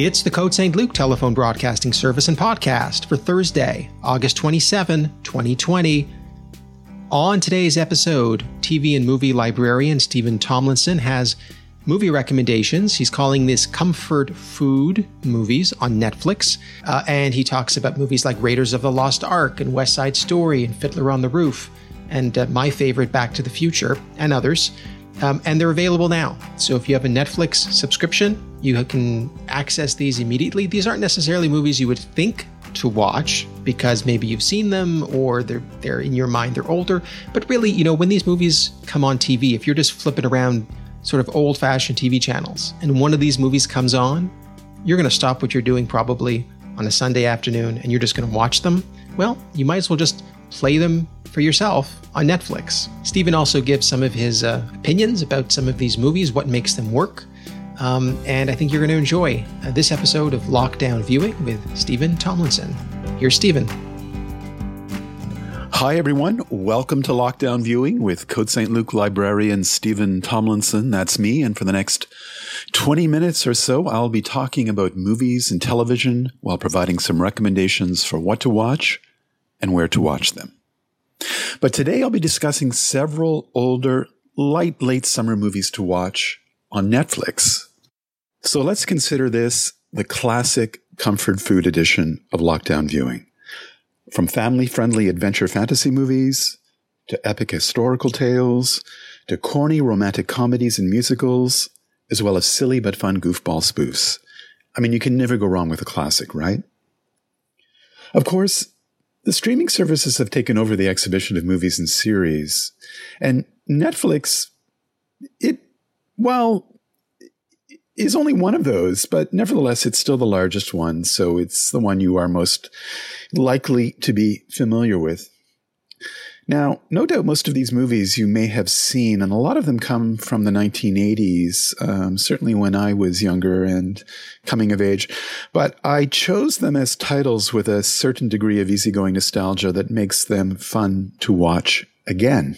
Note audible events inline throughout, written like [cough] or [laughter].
It's the Côte Saint-Luc telephone broadcasting service and podcast for Thursday, August 27, 2020. On today's episode, TV and movie librarian Steven Tomlinson has movie recommendations. He's calling this comfort food movies on Netflix. Uh, and he talks about movies like Raiders of the Lost Ark and West Side Story and Fiddler on the Roof and uh, my favorite, Back to the Future, and others. Um, and they're available now. So if you have a Netflix subscription, you can access these immediately. These aren't necessarily movies you would think to watch because maybe you've seen them or they're they're in your mind they're older. But really, you know, when these movies come on TV, if you're just flipping around sort of old-fashioned TV channels and one of these movies comes on, you're going to stop what you're doing probably on a Sunday afternoon and you're just going to watch them. Well, you might as well just play them for yourself on Netflix. Steven also gives some of his uh, opinions about some of these movies, what makes them work. Um, and I think you're going to enjoy uh, this episode of Lockdown Viewing with Steven Tomlinson. Here's Steven. Hi, everyone. Welcome to Lockdown Viewing with Côte Saint-Luc librarian Steven Tomlinson. That's me. And for the next 20 minutes or so, I'll be talking about movies and television while providing some recommendations for what to watch and where to watch them. But today I'll be discussing several older, light, late summer movies to watch on Netflix. So let's consider this the classic comfort food edition of lockdown viewing. From family friendly adventure fantasy movies to epic historical tales to corny romantic comedies and musicals, as well as silly but fun goofball spoofs. I mean, you can never go wrong with a classic, right? Of course, the streaming services have taken over the exhibition of movies and series. And Netflix, it, well, is only one of those, but nevertheless, it's still the largest one. So it's the one you are most likely to be familiar with. Now, no doubt most of these movies you may have seen, and a lot of them come from the 1980s, um, certainly when I was younger and coming of age. But I chose them as titles with a certain degree of easygoing nostalgia that makes them fun to watch again.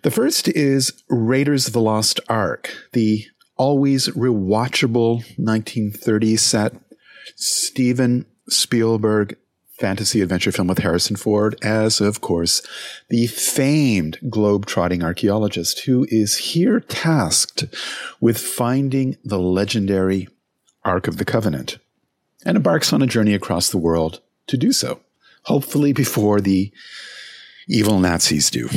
The first is Raiders of the Lost Ark, the always rewatchable 1930s set. Steven Spielberg fantasy adventure film with Harrison Ford as, of course, the famed globe-trotting archaeologist who is here tasked with finding the legendary Ark of the Covenant and embarks on a journey across the world to do so, hopefully before the evil Nazis do.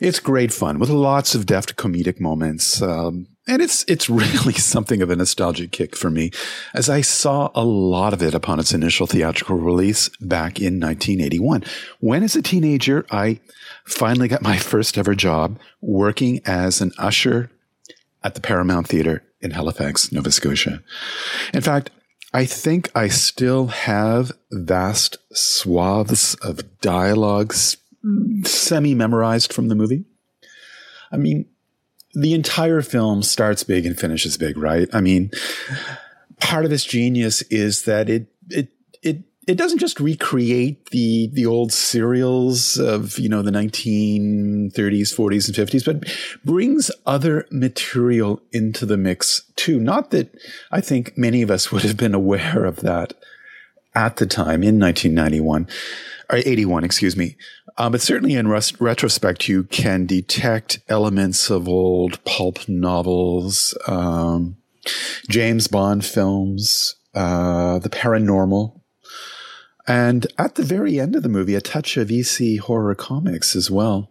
It's great fun with lots of deft comedic moments. Um, and it's it's [laughs] really something of a nostalgic kick for me, as I saw a lot of it upon its initial theatrical release back in 1981. When, as a teenager, I finally got my [laughs] first ever job working as an usher at the Paramount Theatre in Halifax, Nova Scotia. In fact, I think I still have vast swaths of dialogues hmm. semi memorized from the movie. I mean, the entire film starts big and finishes big, right? I mean, part of its genius is that it it it it doesn't just recreate the the old serials of you know the 1930s 40s and 50s but brings other material into the mix too not that i think many of us would have been aware of that at the time in 1991 or 81 excuse me uh, but certainly in res- retrospect, you can detect elements of old pulp novels, um, James Bond films, uh, the paranormal, and at the very end of the movie, a touch of EC horror comics as well,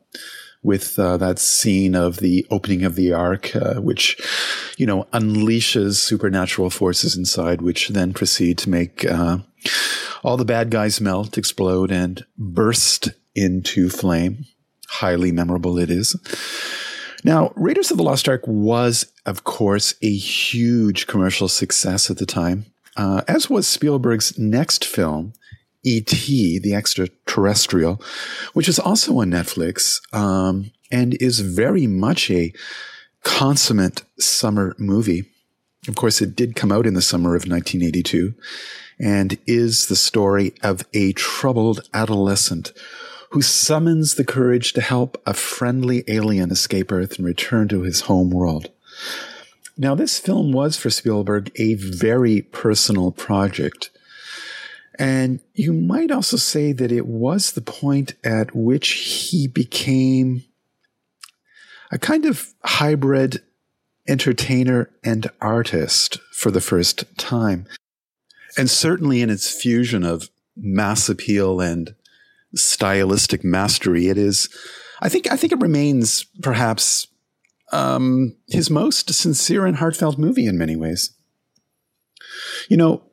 with uh, that scene of the opening of the Ark, uh, which, you know, unleashes supernatural forces inside, which then proceed to make uh, all the bad guys melt, explode, and burst into flame. Highly memorable it is. Now, Raiders of the Lost Ark was, of course, a huge commercial success at the time, uh, as was Spielberg's next film, E.T., the extraterrestrial, which is also on Netflix um, and is very much a consummate summer movie. Of course, it did come out in the summer of 1982 and is the story of a troubled adolescent who summons the courage to help a friendly alien escape Earth and return to his home world. Now, this film was for Spielberg a very personal project. And you might also say that it was the point at which he became a kind of hybrid entertainer and artist for the first time. And certainly in its fusion of mass appeal and stylistic mastery, it is, I think, I think it remains perhaps um, his most sincere and heartfelt movie in many ways. You know,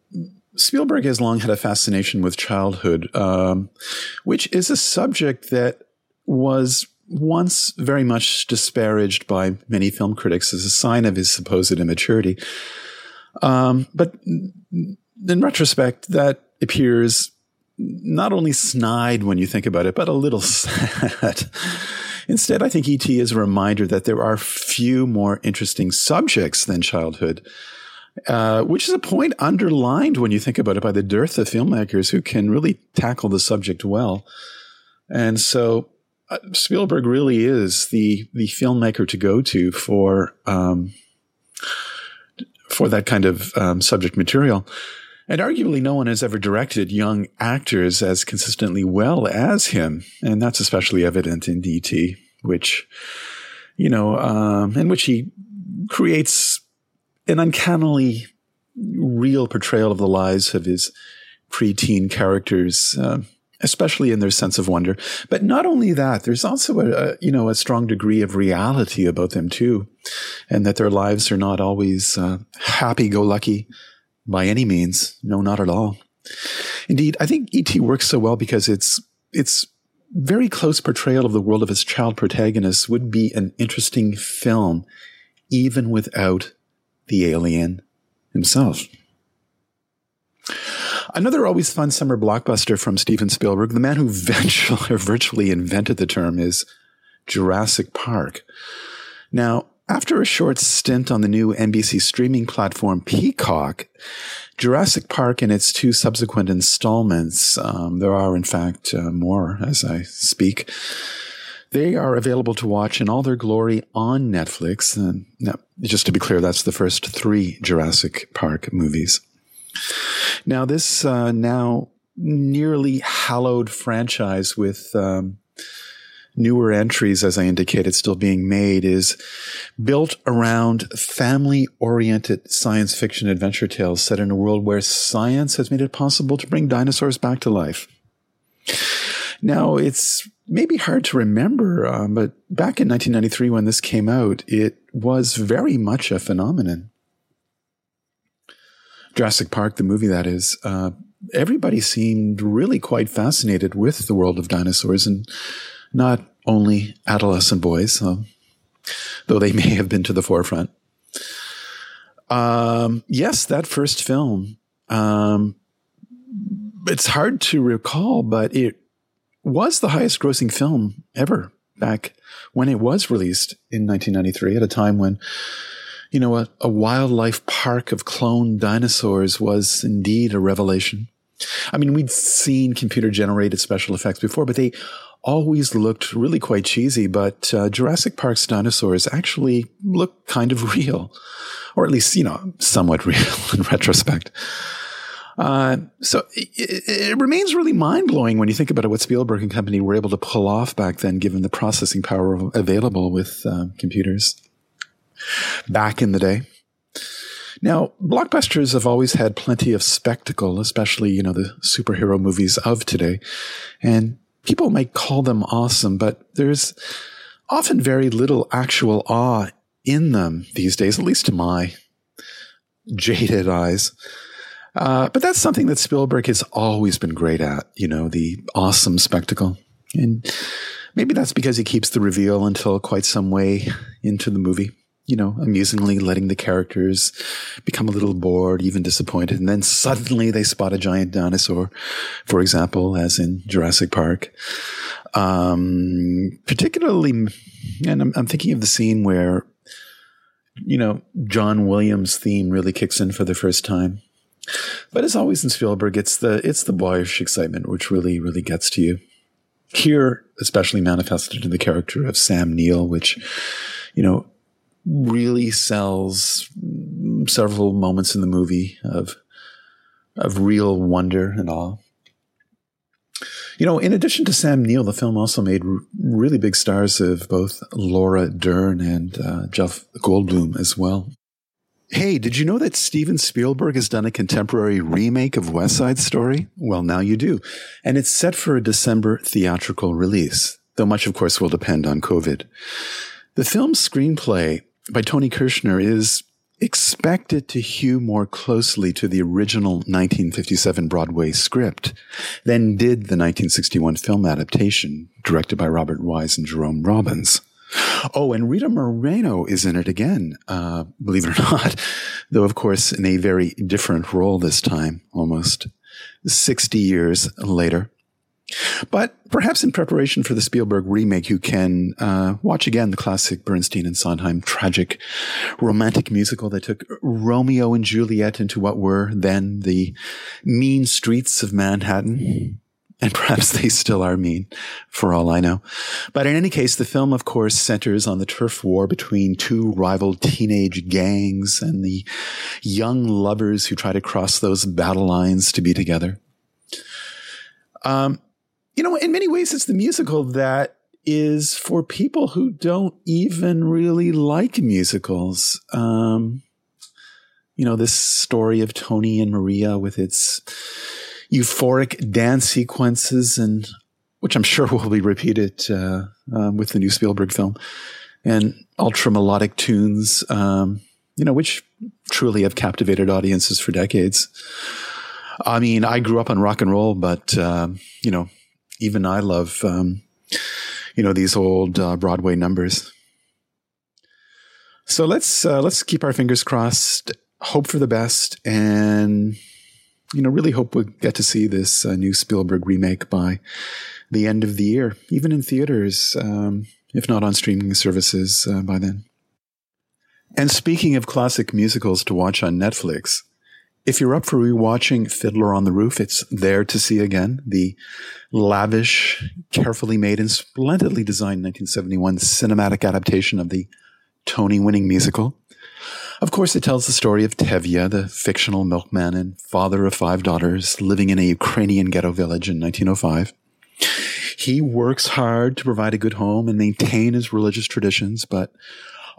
Spielberg has long had a fascination with childhood, um, which is a subject that was once very much disparaged by many film critics as a sign of his supposed immaturity. Um, but in retrospect, that appears not only snide when you think about it, but a little [laughs] sad. Instead, I think ET is a reminder that there are few more interesting subjects than childhood. Uh, which is a point underlined when you think about it by the dearth of filmmakers who can really tackle the subject well. And so uh, Spielberg really is the the filmmaker to go to for um, for that kind of um, subject material. And arguably, no one has ever directed young actors as consistently well as him, and that's especially evident in ET, which you know, um, in which he creates an uncannily real portrayal of the lives of his preteen characters. Uh, especially in their sense of wonder. But not only that, there's also a, a, you know a strong degree of reality about them too, and that their lives are not always uh, happy-go-lucky by any means. No, not at all. Indeed, I think E.T. works so well because it's it's very close portrayal of the world of its child protagonists would be an interesting film, even without the alien himself. Another always fun summer blockbuster from Steven Spielberg, the man who [laughs] virtually invented the term, is Jurassic Park. Now, after a short stint on the new NBC streaming platform Peacock, Jurassic Park and its two subsequent installments, um, there are in fact uh, more as I speak, they are available to watch in all their glory on Netflix. And now, just to be clear, that's the first three Jurassic Park movies. Now, this uh, now nearly hallowed franchise with um, newer entries, as I indicated, still being made, is built around family oriented science fiction adventure tales set in a world where science has made it possible to bring dinosaurs back to life. Now, it's maybe hard to remember, um, but back in 1993, when this came out, it was very much a phenomenon. Jurassic Park, the movie that is, uh, everybody seemed really quite fascinated with the world of dinosaurs and not only adolescent boys, uh, though they [laughs] may have been to the forefront. Um, yes, that first film, um, it's hard to recall, but it was the highest grossing film ever back when it was released in 1993 at a time when you know, a, a wildlife park of cloned dinosaurs was indeed a revelation. I mean, we'd seen computer generated special effects before, but they always looked really quite cheesy. But uh, Jurassic Park's dinosaurs actually look kind of [laughs] real, or at least, you know, somewhat [laughs] real in retrospect. Uh, so it, it, remains really mind blowing when you think about it, what Spielberg and company were able to pull off back then, given the processing power available with uh, computers back in the day. Now, blockbusters have always had plenty of spectacle, especially, you know, the superhero movies of today. And people might call them awesome, but there's often very little actual awe in them these days, at least to my jaded eyes. Uh, but that's something that Spielberg has always been great at, you know, the awesome spectacle. And maybe that's because he keeps the reveal until quite some way into the movie you know, amusingly letting the characters become a little bored, even disappointed. And then suddenly they spot a giant dinosaur, for example, as in Jurassic Park. Um, particularly, and I'm, I'm thinking of the scene where, you know, John Williams' theme really kicks in for the first time. But as always in Spielberg, it's the, it's the boyish excitement which really, really gets to you. Here, especially manifested in the character of Sam Neill, which, you know, really sells several moments in the movie of of real wonder and awe. You know, in addition to Sam Neill, the film also made r- really big stars of both Laura Dern and uh, Jeff Goldblum as well. Hey, did you know that Steven Spielberg has done a contemporary remake of West Side Story? Well, now you do. And it's set for a December theatrical release, though much, of course, will depend on COVID. The film's screenplay by Tony Kushner is expected to hew more closely to the original 1957 Broadway script than did the 1961 film adaptation directed by Robert Wise and Jerome Robbins. Oh, and Rita Moreno is in it again, uh, believe it or not, [laughs] though, of course, in a very different role this time, almost 60 years later. But perhaps in preparation for the Spielberg remake, you can uh, watch again the classic Bernstein and Sondheim tragic romantic musical that took Romeo and Juliet into what were then the mean streets of Manhattan. And perhaps they still are mean, for all I know. But in any case, the film, of course, centers on the turf war between two rival teenage gangs and the young lovers who try to cross those battle lines to be together. Um, you know, in many ways, it's the musical that is for people who don't even really like musicals. Um, you know, this story of Tony and Maria with its euphoric dance sequences and which I'm sure [laughs] will be repeated uh, um, with the new Spielberg film, and ultra melodic tunes, um, you know, which truly have captivated audiences for decades. I mean, I grew up on rock and roll, but uh, you know, even I love, um, you know, these old uh, Broadway numbers. So let's uh, let's keep our fingers crossed, hope for the best, and you know, really hope we get to see this uh, new Spielberg remake by the end of the year, even in theaters, um, if not on streaming services uh, by then. And speaking of classic musicals to watch on Netflix, if you're up for rewatching Fiddler on the Roof, it's there to see again. The lavish, carefully made, and splendidly designed 1971 cinematic adaptation of the Tony winning musical. Of course, it tells the story of Tevye, the fictional milkman and father of five daughters living in a Ukrainian ghetto village in 1905. He works hard to provide a good home and maintain his religious traditions, but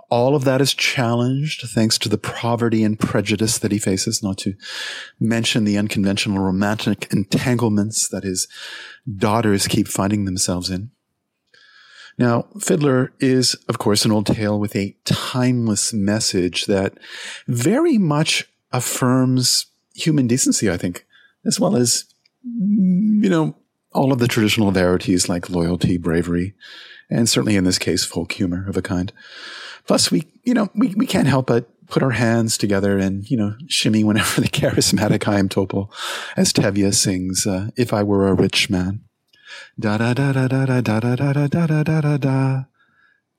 all of that is challenged thanks to the poverty and prejudice that he faces, not to mention the unconventional romantic entanglements that his daughters keep finding themselves in. Now, Fiddler is, of course, an old tale with a timeless message that very much affirms human decency, I think, as well as, you know, all of the traditional verities like loyalty, bravery, and certainly in this case, folk humor of a kind. Plus, we, you know, we, we can't help but put our hands together and, you know, shimmy whenever the charismatic Chaim Topol as Tevye sings, uh, If I Were a Rich Man. Da da da da da da da da da da da da da da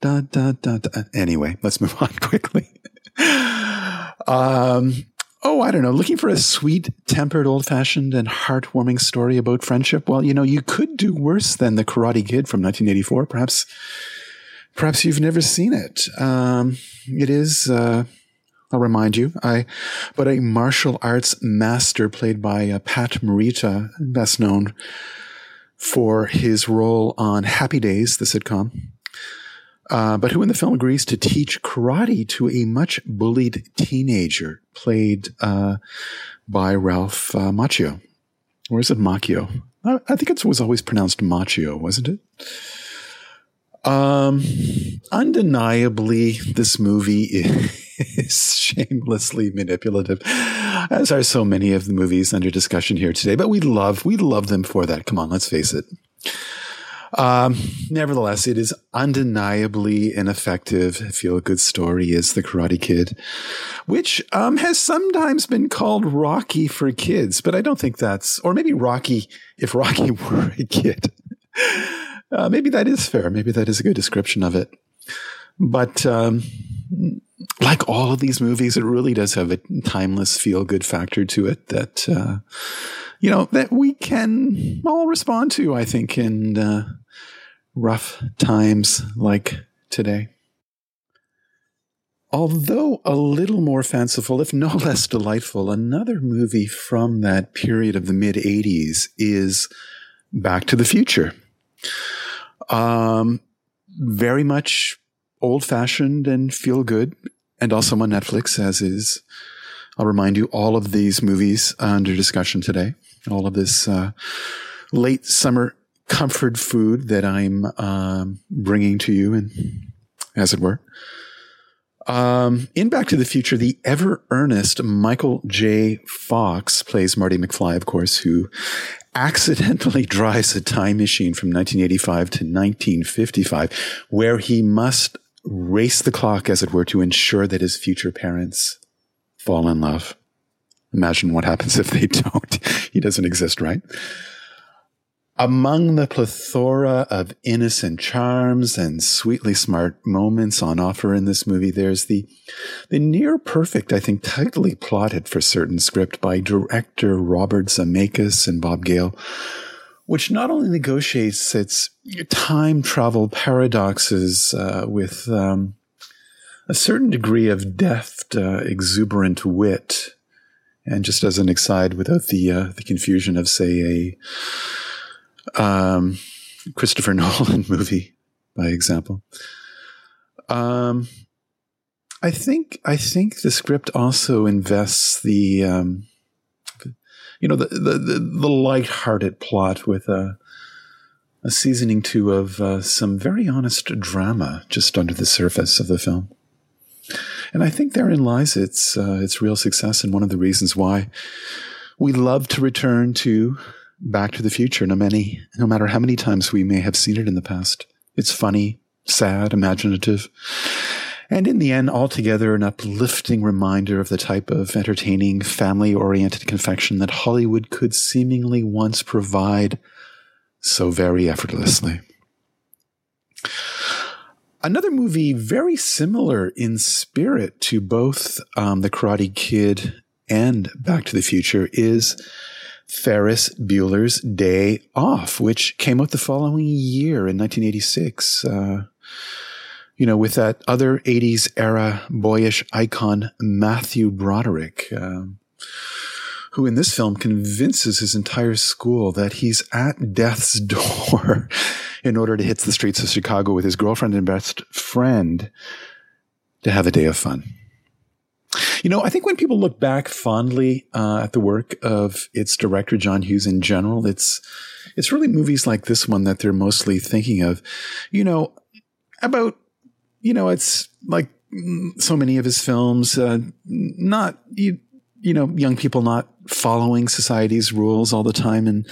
da da da da. Anyway, let's move on quickly. um, oh, I don't know. Looking for a sweet tempered, old fashioned, and heartwarming story about friendship? Well, you know, you could do worse than The Karate Kid from 1984. Perhaps Perhaps you've never seen it. Um, it is, uh, I'll remind you, I, but a martial arts master played by uh, Pat Morita, best known for his role on Happy Days, the sitcom. Uh, but who in the film agrees to teach karate to a much bullied teenager played uh, by Ralph uh, Macchio. Or is it Macchio? I, I think it was always pronounced Macchio, wasn't it? Um, undeniably, this movie [laughs] is shamelessly manipulative, as are so many of the movies under discussion here today. But we love, we love them for that. Come on, let's face it. Um, nevertheless, it is undeniably an effective, feel a good story is The Karate Kid, which, um, has sometimes been called Rocky for kids, but I don't think that's, or maybe Rocky if Rocky [laughs] were a kid. Uh, maybe that is fair. Maybe that is a good description of it. But um, like all of these movies, it really does have a timeless feel good factor to it that, uh, you know, that we can all respond to, I think, in uh, rough times like today. although a little more fanciful, if no [laughs] less delightful, another movie from that period of the mid 80s is Back to the Future. Um, very much old fashioned and feel good, and also on Netflix, as is. I'll remind you all of these movies under discussion today, all of this uh, late summer comfort food that I'm um, bringing to you, and as it were. Um, in Back to the Future, the ever earnest Michael J. Fox plays Marty McFly, of course, who accidentally [laughs] drives a time machine from 1985 to 1955, where he must race the clock, as it were, to ensure that his future parents fall in love. Imagine what happens if they [laughs] don't. he doesn't exist, right? Among the plethora of innocent charms and sweetly smart moments on offer in this movie, there's the, the near perfect, I think, tightly plotted for certain script by director Robert Zemeckis and Bob Gale, which not only negotiates its time travel paradoxes uh, with um, a certain degree of deft, uh, exuberant wit, and just as an aside, without the uh, the confusion of, say, a um, Christopher [laughs] Nolan movie, by example. Um, I think I think the script also invests the, um, you know, the the the, the light-hearted plot with a a seasoning too of uh, some very honest drama just under the surface of the film. And I think therein lies its uh, its real success and one of the reasons why we love to return to Back to the Future, no many, no matter how many times we may have seen it in the past. It's funny, sad, imaginative, and in the end, altogether an uplifting reminder of the type of entertaining, family-oriented confection that Hollywood could seemingly once provide so very effortlessly. Another movie very similar in spirit to both um, The Karate Kid and Back to the Future is Ferris Bueller's Day Off, which came out the following year in 1986. Uh, you know, with that other 80s era boyish icon, Matthew Broderick, um, who in this film convinces his entire school that he's at death's [laughs] door in order to hit the streets of Chicago with his girlfriend and best friend to have a day of fun. You know, I think when people look back fondly uh, at the work of its director John Hughes in general, it's it's really movies like this one that they're mostly thinking of. You know, about you know, it's like so many of his films, uh, not you, you know, young people not following society's rules all the time, and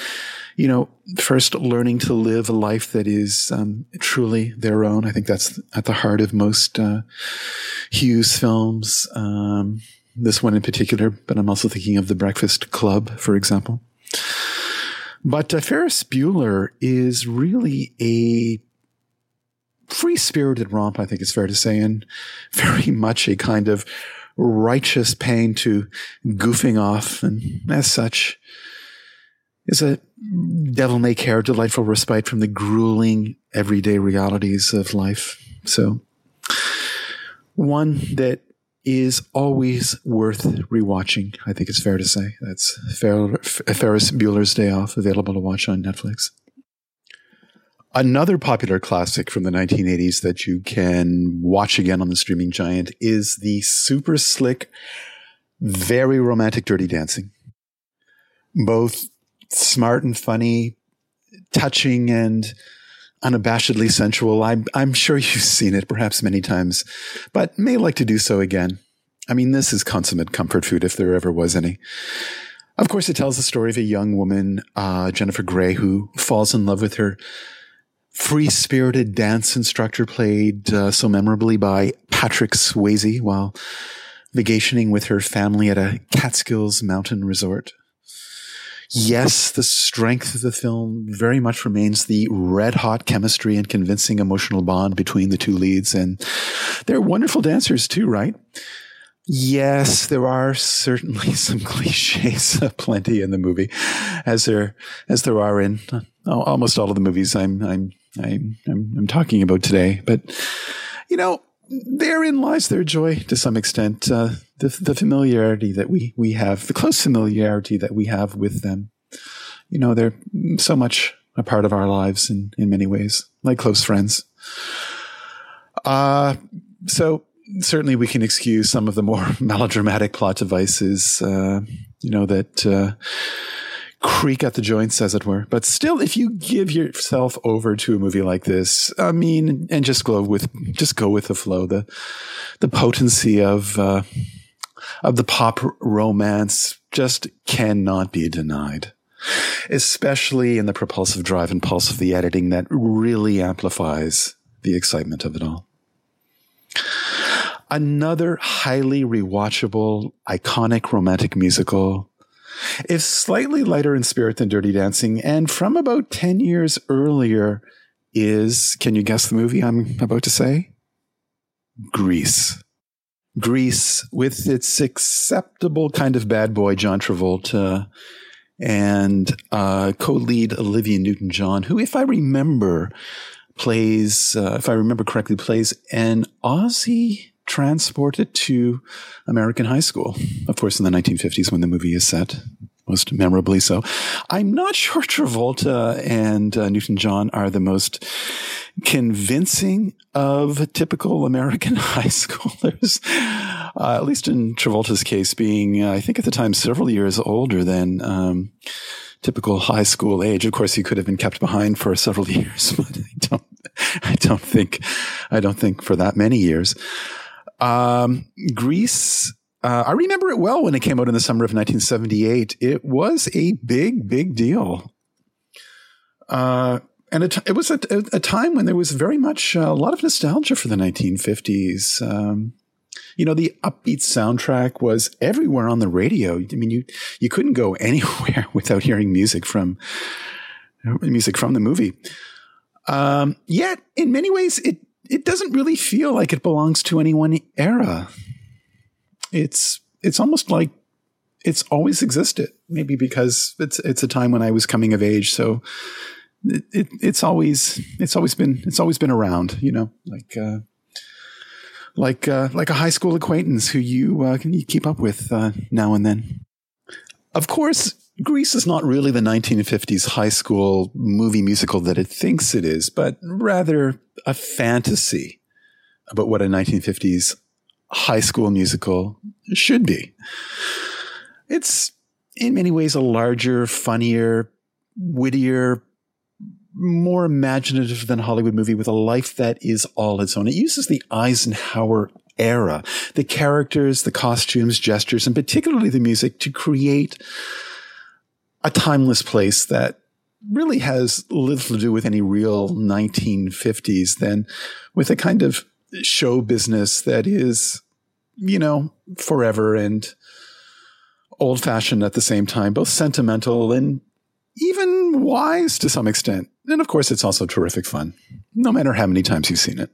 you know, first learning to live a life that is um, truly their own. I think that's at the heart of most uh, Hughes films. Um, this one in particular, but I'm also thinking of The Breakfast Club, for example. But uh, Ferris Bueller is really a free spirited romp, I think it's fair to say, and very [laughs] much a kind of righteous pain to goofing off. And as such, is a devil may care delightful respite from the grueling everyday realities of life. So, one that is always worth rewatching. I think it's fair to say that's Fer- Ferris Bueller's Day Off, available to watch on Netflix. Another popular classic from the 1980s that you can watch again on the streaming giant is the super slick, very romantic Dirty Dancing. Both smart and funny, touching and unabashedly sensual. I'm, I'm sure you've seen it perhaps many times, but may like to do so again. I mean, this is consummate comfort food if there ever was any. Of course, it tells the story of a young woman, uh, Jennifer Grey, who falls in love with her free spirited dance instructor played uh, so memorably by Patrick Swayze while vacationing with her family at a Catskills mountain resort yes, the strength of the film very much remains the red hot chemistry and convincing emotional bond between the two leads. And they're wonderful dancers too, right? Yes, there are certainly [laughs] some cliches [laughs] plenty in the movie, as there as there are in uh, almost all of the movies I'm I'm I'm I'm, I'm talking about today. But you know, therein lies their joy to some extent. Uh, the, the familiarity that we, we have, the close familiarity that we have with them. You know, they're so much a part of our lives in, in many ways, like close friends. Uh, so certainly we can excuse some of the more [laughs] melodramatic plot devices, uh, you know, that, uh, creak at the joints, as it were. But still, if you give yourself over to a movie like this, I mean, and just go with, just go with the flow, the, the potency of, uh, of the pop romance just cannot be denied. Especially in the propulsive drive and pulse of the editing that really amplifies the excitement of it all. Another highly rewatchable, iconic romantic musical is slightly lighter in spirit than Dirty Dancing, and from about 10 years earlier is, can you guess the movie I'm about to say? Grease. Grease, with its acceptable kind of bad boy John Travolta and uh, co-lead Olivia Newton-John, who, if I remember, plays, uh, if I remember correctly, plays an Aussie transported to American high school. Of course, in the 1950s when the movie is set, most memorably so. I'm not [laughs] sure Travolta and uh, Newton John are the most convincing of typical American [laughs] high schoolers. Uh, at least in Travolta's case, being, uh, I think at the time, several years older than um, typical high school age. Of course, he could have been kept behind for several [laughs] years, but I don't, I don't think, I don't think for that many years. Um, Grease, uh, I remember it well when it came out in the summer of 1978. It was a big, big deal. Uh, and it, it was a, a, time when there was very much uh, a lot of nostalgia for the 1950s. Um, you know, the upbeat soundtrack was everywhere on the radio. I mean, you you couldn't go [laughs] anywhere without hearing music from music from the movie. Um, yet, in many ways, it it doesn't really feel like it belongs to any one era. It's it's almost like it's always existed. Maybe because it's it's a time when I was coming of age, so it, it it's always it's always been it's always been around. You know, like uh, like uh, like a high school acquaintance who you uh, can you keep up with uh, now and then. Of course, Grease is not really the 1950s high school movie musical that it thinks it is, but rather a fantasy about what a 1950s high school musical should be. It's in many ways a larger, funnier, wittier, more imaginative than Hollywood movie with a life that is all its own. It uses the Eisenhower era, the characters, the costumes, gestures, and particularly the music to create a timeless place that really has little to do with any real 1950s than with a kind of show business that is, you know, forever and old fashioned at the same time, both sentimental and even wise to some extent. And of course, it's also terrific fun, no matter how many times you've seen it.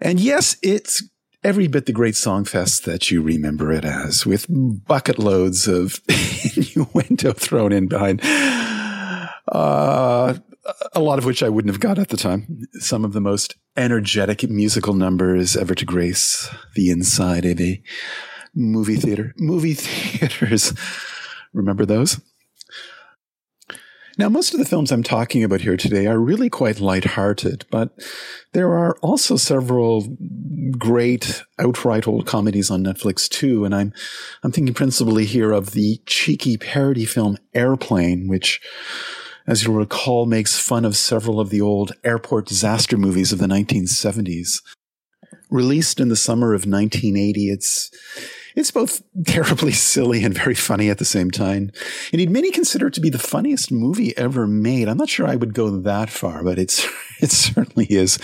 And yes, it's every bit the great songfest that you remember it as, with bucket loads of [laughs] innuendo thrown in behind. Uh, a lot of which I wouldn't have got at the time. Some of the most energetic musical numbers ever to grace the inside of a movie theater. Movie [laughs] theaters. Remember those? Now, most of the films I'm talking about here today are really quite light-hearted, but there are also several great outright old comedies on Netflix too. And I'm, I'm thinking principally here of the cheeky parody film Airplane, which, as you'll recall, makes fun of several of the old airport disaster movies of the 1970s. Released in the summer of 1980, it's, it's both [laughs] terribly silly and very funny at the same time. Indeed, many consider it to be the funniest movie ever made. I'm not sure I would go that far, but it's [laughs] it certainly is.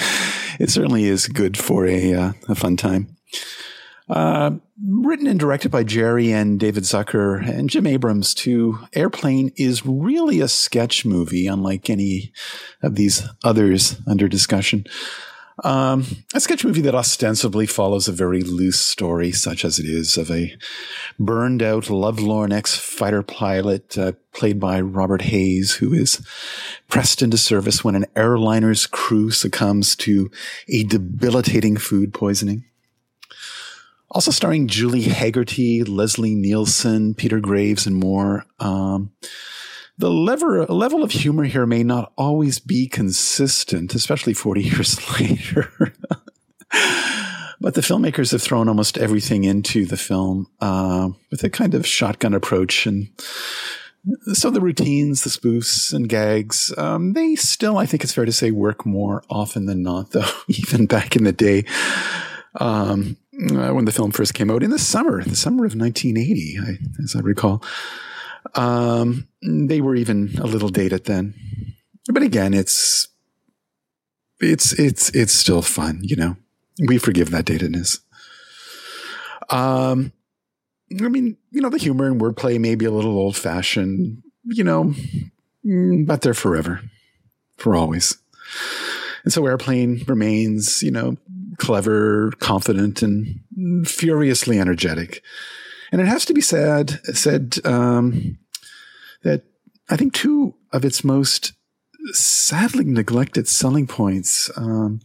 It certainly is good for a uh, a fun time. Uh, written and directed by Jerry and David Zucker and Jim Abrahams, too. Airplane is really a sketch movie, unlike any of these others under discussion. Um, a sketch movie that ostensibly follows a very loose story, such as it is, of a burned out, lovelorn ex fighter pilot uh, played by Robert Hays, who is pressed into service when an airliner's crew succumbs to a debilitating food poisoning. Also starring Julie Hagerty, Leslie Nielsen, Peter Graves, and more. Um, the lever, level of humor here may not always be consistent, especially 40 [laughs] years later. but the filmmakers have thrown almost everything into the film uh, with a kind of shotgun approach. And so the routines, the spoofs and gags, um, they still, I think it's fair to say, work more often than not, though, [laughs] even back in the day. Um, uh, when the film first came out in the summer, the summer of 1980, I, as I recall. Um, they were even a little dated then, but again, it's it's it's it's still fun. You know, we forgive that datedness. Um, I mean, you know, the humor and wordplay may be a little old fashioned, you know, but they're forever, for always. And so Airplane remains, you know, clever, confident, and furiously energetic. And it has to be said, said um, that I think two of its most sadly neglected selling points um,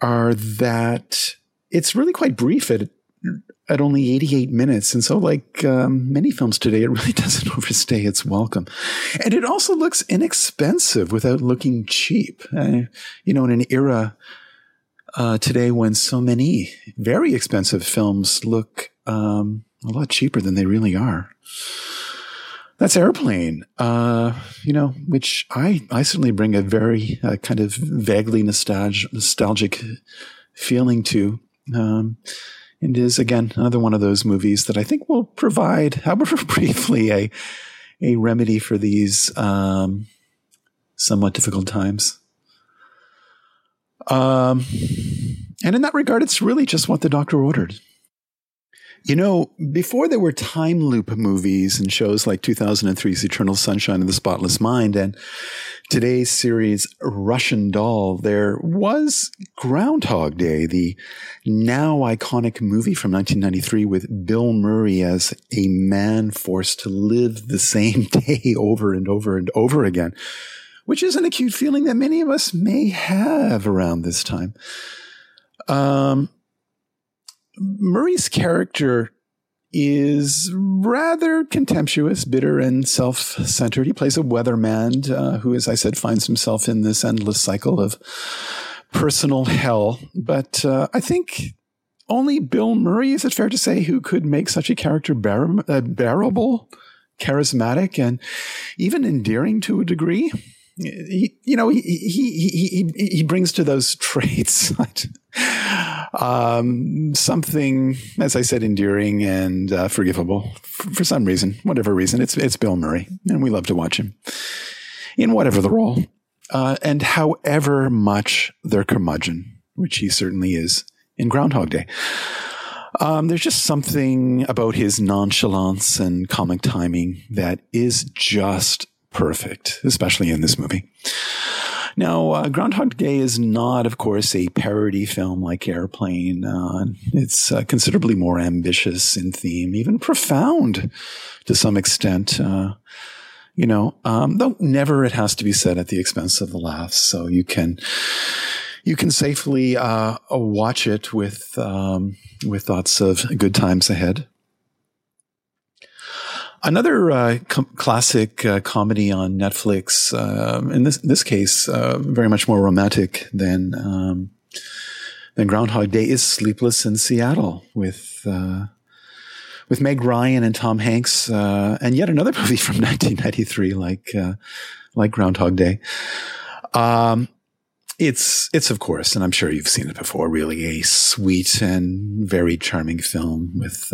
are that it's really quite brief at at only 88 minutes. And so, like um, many films today, it really [laughs] doesn't overstay its welcome. And it also looks inexpensive without looking cheap. Uh, you know, in an era uh, today when so many very expensive films look um, a lot cheaper than they really are. That's Airplane, uh, you know, which I, I certainly bring a very uh, kind of vaguely nostalgic, nostalgic feeling to. Um, and is again another one of those movies that I think will provide, [laughs] however briefly, a a remedy for these um, somewhat difficult times. Um, and in that regard, it's really just what the doctor ordered. You know, before there were time loop movies and shows like 2003's Eternal Sunshine of the Spotless Mind and today's series Russian Doll, there was Groundhog Day, the now iconic movie from 1993 with Bill Murray as a man forced to live the same [laughs] day over and over and over again, which is an acute feeling that many of us may have around this time. Um, Murray's character is rather contemptuous, bitter, and self centered. He plays a weatherman uh, who, as I said, finds himself in this endless cycle of personal hell. But uh, I think only Bill Murray, is it fair to say, who could make such a character bear- uh, bearable, charismatic, and even endearing to a degree he, you know, he, he, he, he, brings to those [laughs] traits um, something, as I said, endearing and uh, forgivable for, some reason, whatever reason. It's, it's Bill Murray, and we love to watch him in whatever the role. Uh, and however much their curmudgeon, which he certainly is in Groundhog Day. Um, there's just something about his nonchalance and comic timing that is just perfect, especially in this movie. Now, uh, Groundhog Day is not, of course, a parody film like Airplane. Uh, it's uh, considerably more ambitious in theme, even profound to some extent. Uh, you know, um, though never it has to be said at the expense of the laughs. So you can you can safely uh, watch it with um, with thoughts of good times ahead. Another uh, com- classic uh, comedy on Netflix, uh, in this this case, uh, very much more romantic than um, than Groundhog Day, is Sleepless in Seattle with uh, with Meg Ryan and Tom Hanks, uh, and yet another [laughs] movie from 1993, like like Groundhog Day. Um, it's it's of course, and I'm sure you've seen it before. Really, a sweet and very charming film with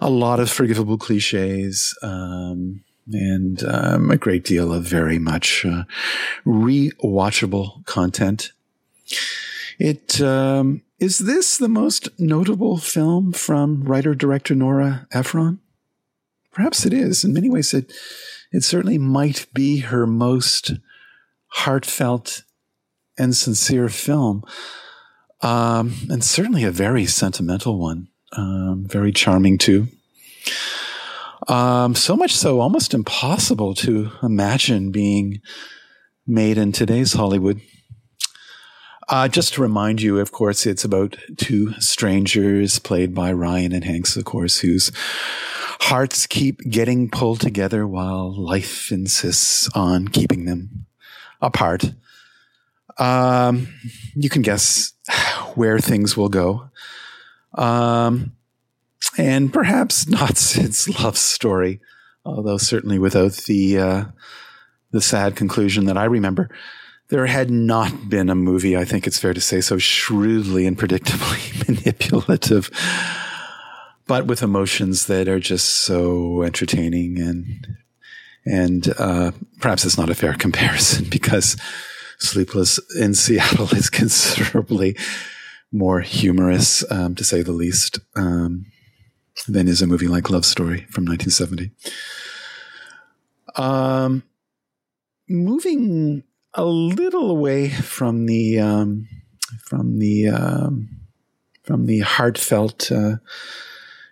a lot of forgivable cliches. Um, and um, a great deal of very much uh, rewatchable content. It um, is this the most notable film from writer director Nora Ephron? Perhaps it is. In many ways, it it certainly might be her most heartfelt and sincere film, um, and certainly a very sentimental one. Um, very charming too. Um, so much so, almost impossible to imagine being made in today's Hollywood. Uh, just to remind you, of course, it's about two strangers played by Ryan and Hanks, of course, whose hearts keep getting pulled together while life insists on keeping them apart. Um, you can guess where things will go. Um, and perhaps [laughs] not Sid's love story, although certainly without the, uh, the sad conclusion that I remember. There had not been a movie, I think it's fair to say, so shrewdly and predictably [laughs] manipulative, but with emotions that are just so entertaining and and uh, perhaps it's not a fair [laughs] comparison because Sleepless in Seattle is considerably more humorous, um, to say the least, um, than is a movie like Love Story from 1970. Um, moving a little away from the um, from the um, from the heartfelt uh,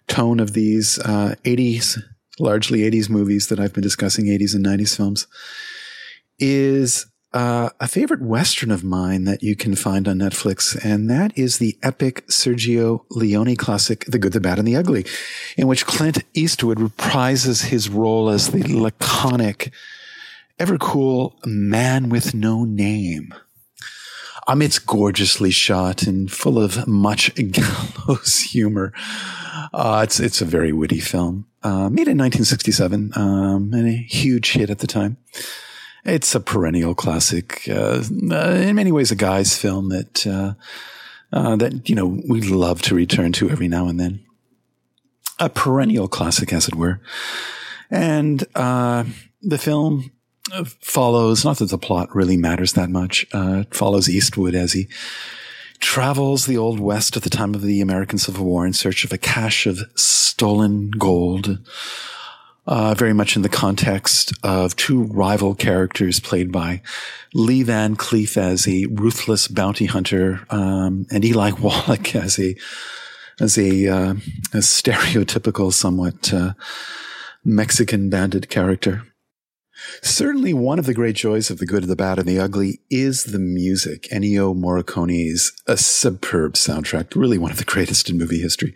tone of these uh, 80s, largely 80s movies that I've been discussing, 80s and 90s films, is uh, a favorite Western of mine that you can find on Netflix, and that is the epic Sergio Leone classic, The Good, the Bad, and the Ugly, in which Clint Eastwood reprises his role as the laconic, ever cool man with no name. Um, it's gorgeously shot and full of much [laughs] gallows humor. Uh, it's it's a very witty film, uh, made in 1967, um, and a huge hit at the time. It's a perennial classic. Uh, uh, in many ways, a guy's film that uh, uh, that you know we love to return to every now and then. A perennial classic, as it were. And uh, the film follows. Not that the plot really matters that much. follows Eastwood as he travels the Old West at the time of the American Civil War in search of a cache of stolen gold uh, very much in the context of two rival characters played by Lee Van Cleef as a ruthless bounty hunter, um, and Eli [laughs] Wallach as a as a, uh, a stereotypical, somewhat uh, Mexican bandit character. Certainly, one of the great joys of the good, the bad, and the ugly is the music. Ennio Morricone's a superb soundtrack, really one of the greatest in movie history.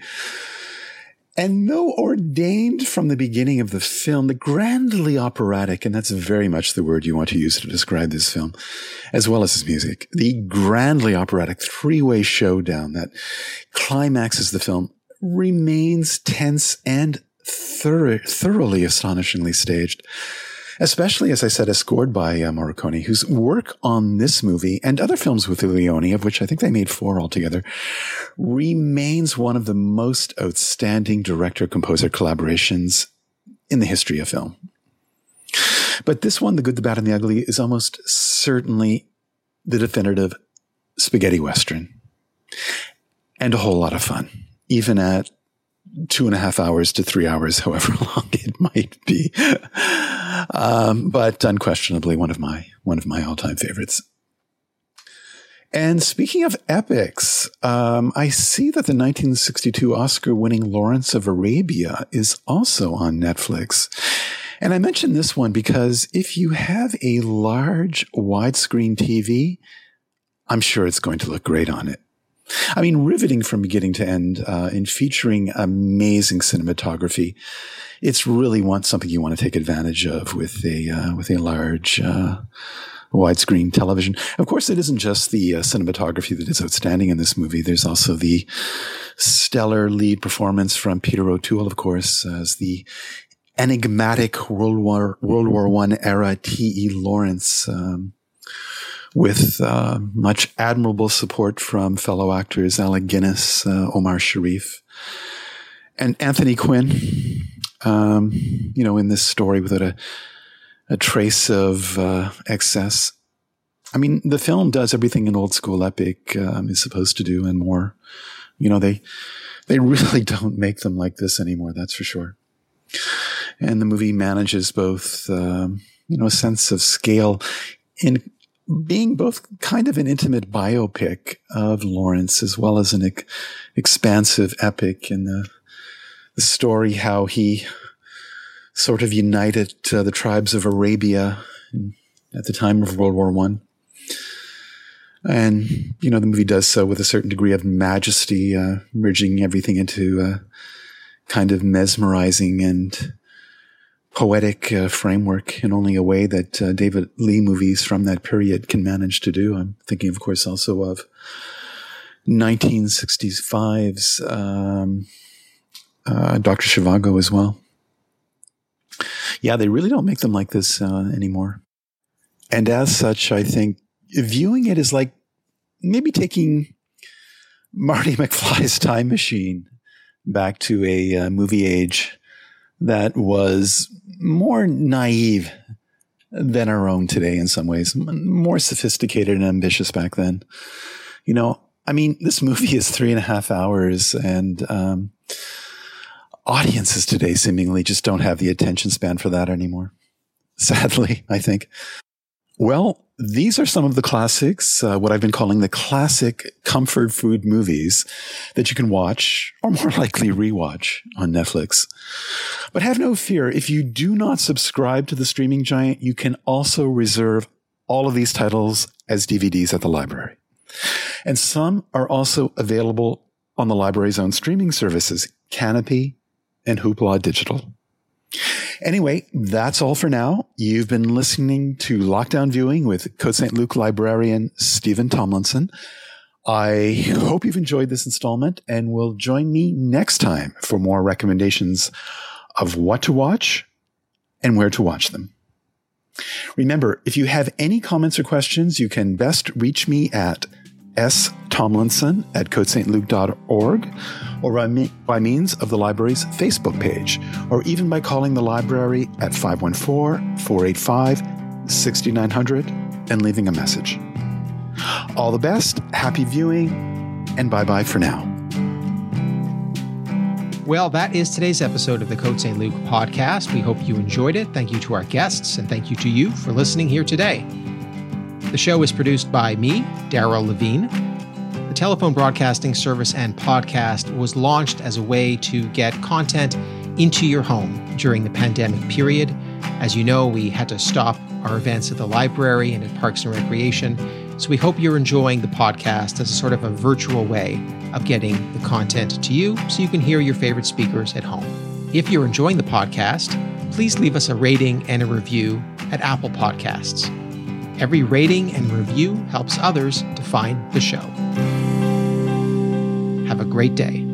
And though ordained from the beginning of the film, the grandly operatic, and that's very much the word you want to use to describe this film, as well as his music, the grandly operatic three-way showdown that climaxes the film remains tense and thorough, thoroughly astonishingly staged especially as I said, scored by uh, Morricone, whose work on this movie and other films with Leone, of which I think they made four altogether, remains one of the most outstanding director composer collaborations in the history of film. But this one, The Good, the Bad, and the Ugly, is almost certainly the definitive spaghetti western and a whole lot of fun, even at two and a half hours to three hours, [laughs] however [laughs] long it might be. Um, but unquestionably one of my one of my all time favorites. And speaking of epics, um, I see that the 1962 Oscar winning Lawrence of Arabia is also on Netflix. And I mention this one because if you have a large widescreen TV, I'm sure it's going to look great on it. I mean, riveting from beginning to end, uh, and featuring amazing cinematography. It's really want something you want to take advantage of with a uh, with a large uh, widescreen television. Of course, it isn't just the uh, cinematography that is outstanding in this movie. There's also the stellar lead performance from Peter O'Toole, of course, as the enigmatic World War World War One era T. E. Lawrence. Um, with uh, much admirable support from fellow actors Alec Guinness, uh, Omar Sharif, and Anthony Quinn. Um, you know, in this story without a, a trace of uh, excess. I mean, the film does everything an old school epic um, is supposed to do and more. You know, they they [laughs] really don't make them like this anymore. That's for sure. And the movie manages both, um, you know, a sense of scale in being both kind of an intimate biopic of Lawrence as well as an ex- expansive epic in the, the story how he sort of united uh, the tribes of Arabia at the time of World War One. And, you know, the movie does so with a certain degree of majesty, uh, merging everything into a kind of mesmerizing and poetic uh, framework in only a way that uh, David Lean movies from that period can manage to do. I'm thinking, of course, also of 1965's um, uh, Dr. Zhivago as well. Yeah, they really don't make them like this uh, anymore. And as such, I think viewing it is like maybe taking Marty [laughs] McFly's time machine back to a uh, movie age that was more naive than our own today in some ways, more sophisticated and ambitious back then. You know, I mean, this movie is three and a half hours and, um, audiences today seemingly just don't have the attention span for that anymore. Sadly, I think. Well, these are some of the classics, uh, what I've been calling the classic comfort food movies that you can watch or more [laughs] likely rewatch on Netflix. But have no fear. If you do not subscribe to the streaming giant, you can also reserve all of these titles as DVDs at the library. And some are also available on the library's own streaming services, Kanopy and Hoopla Digital. Anyway, that's all for now. You've been listening to Lockdown Viewing with Côte St. Luc librarian Steven Tomlinson. I hope you've enjoyed this installment and will join me next time for more recommendations of what to watch and where to watch them. Remember, if you have any comments or questions, you can best reach me at S. Tomlinson at cotestluc.org or by, by means of the library's Facebook page, or even by calling the library at 514 485 6900 and leaving a message. All the best, happy viewing, and bye bye for now. Well, that is today's episode of the Côte St. Luc podcast. We hope you enjoyed it. Thank you to our guests, and thank you to you for listening here today. The show is produced by me, Daryl Levine. The telephone broadcasting service and podcast was launched as a way to get content into your home during the pandemic period. As you know, we had to stop our events at the library and at Parks and Recreation. So we hope you're enjoying the podcast as a sort of a virtual way of getting the content to you so you can hear your favorite speakers at home. If you're enjoying the podcast, please leave us a rating and a review at Apple Podcasts. Every rating and review helps others to find the show. Have a great day.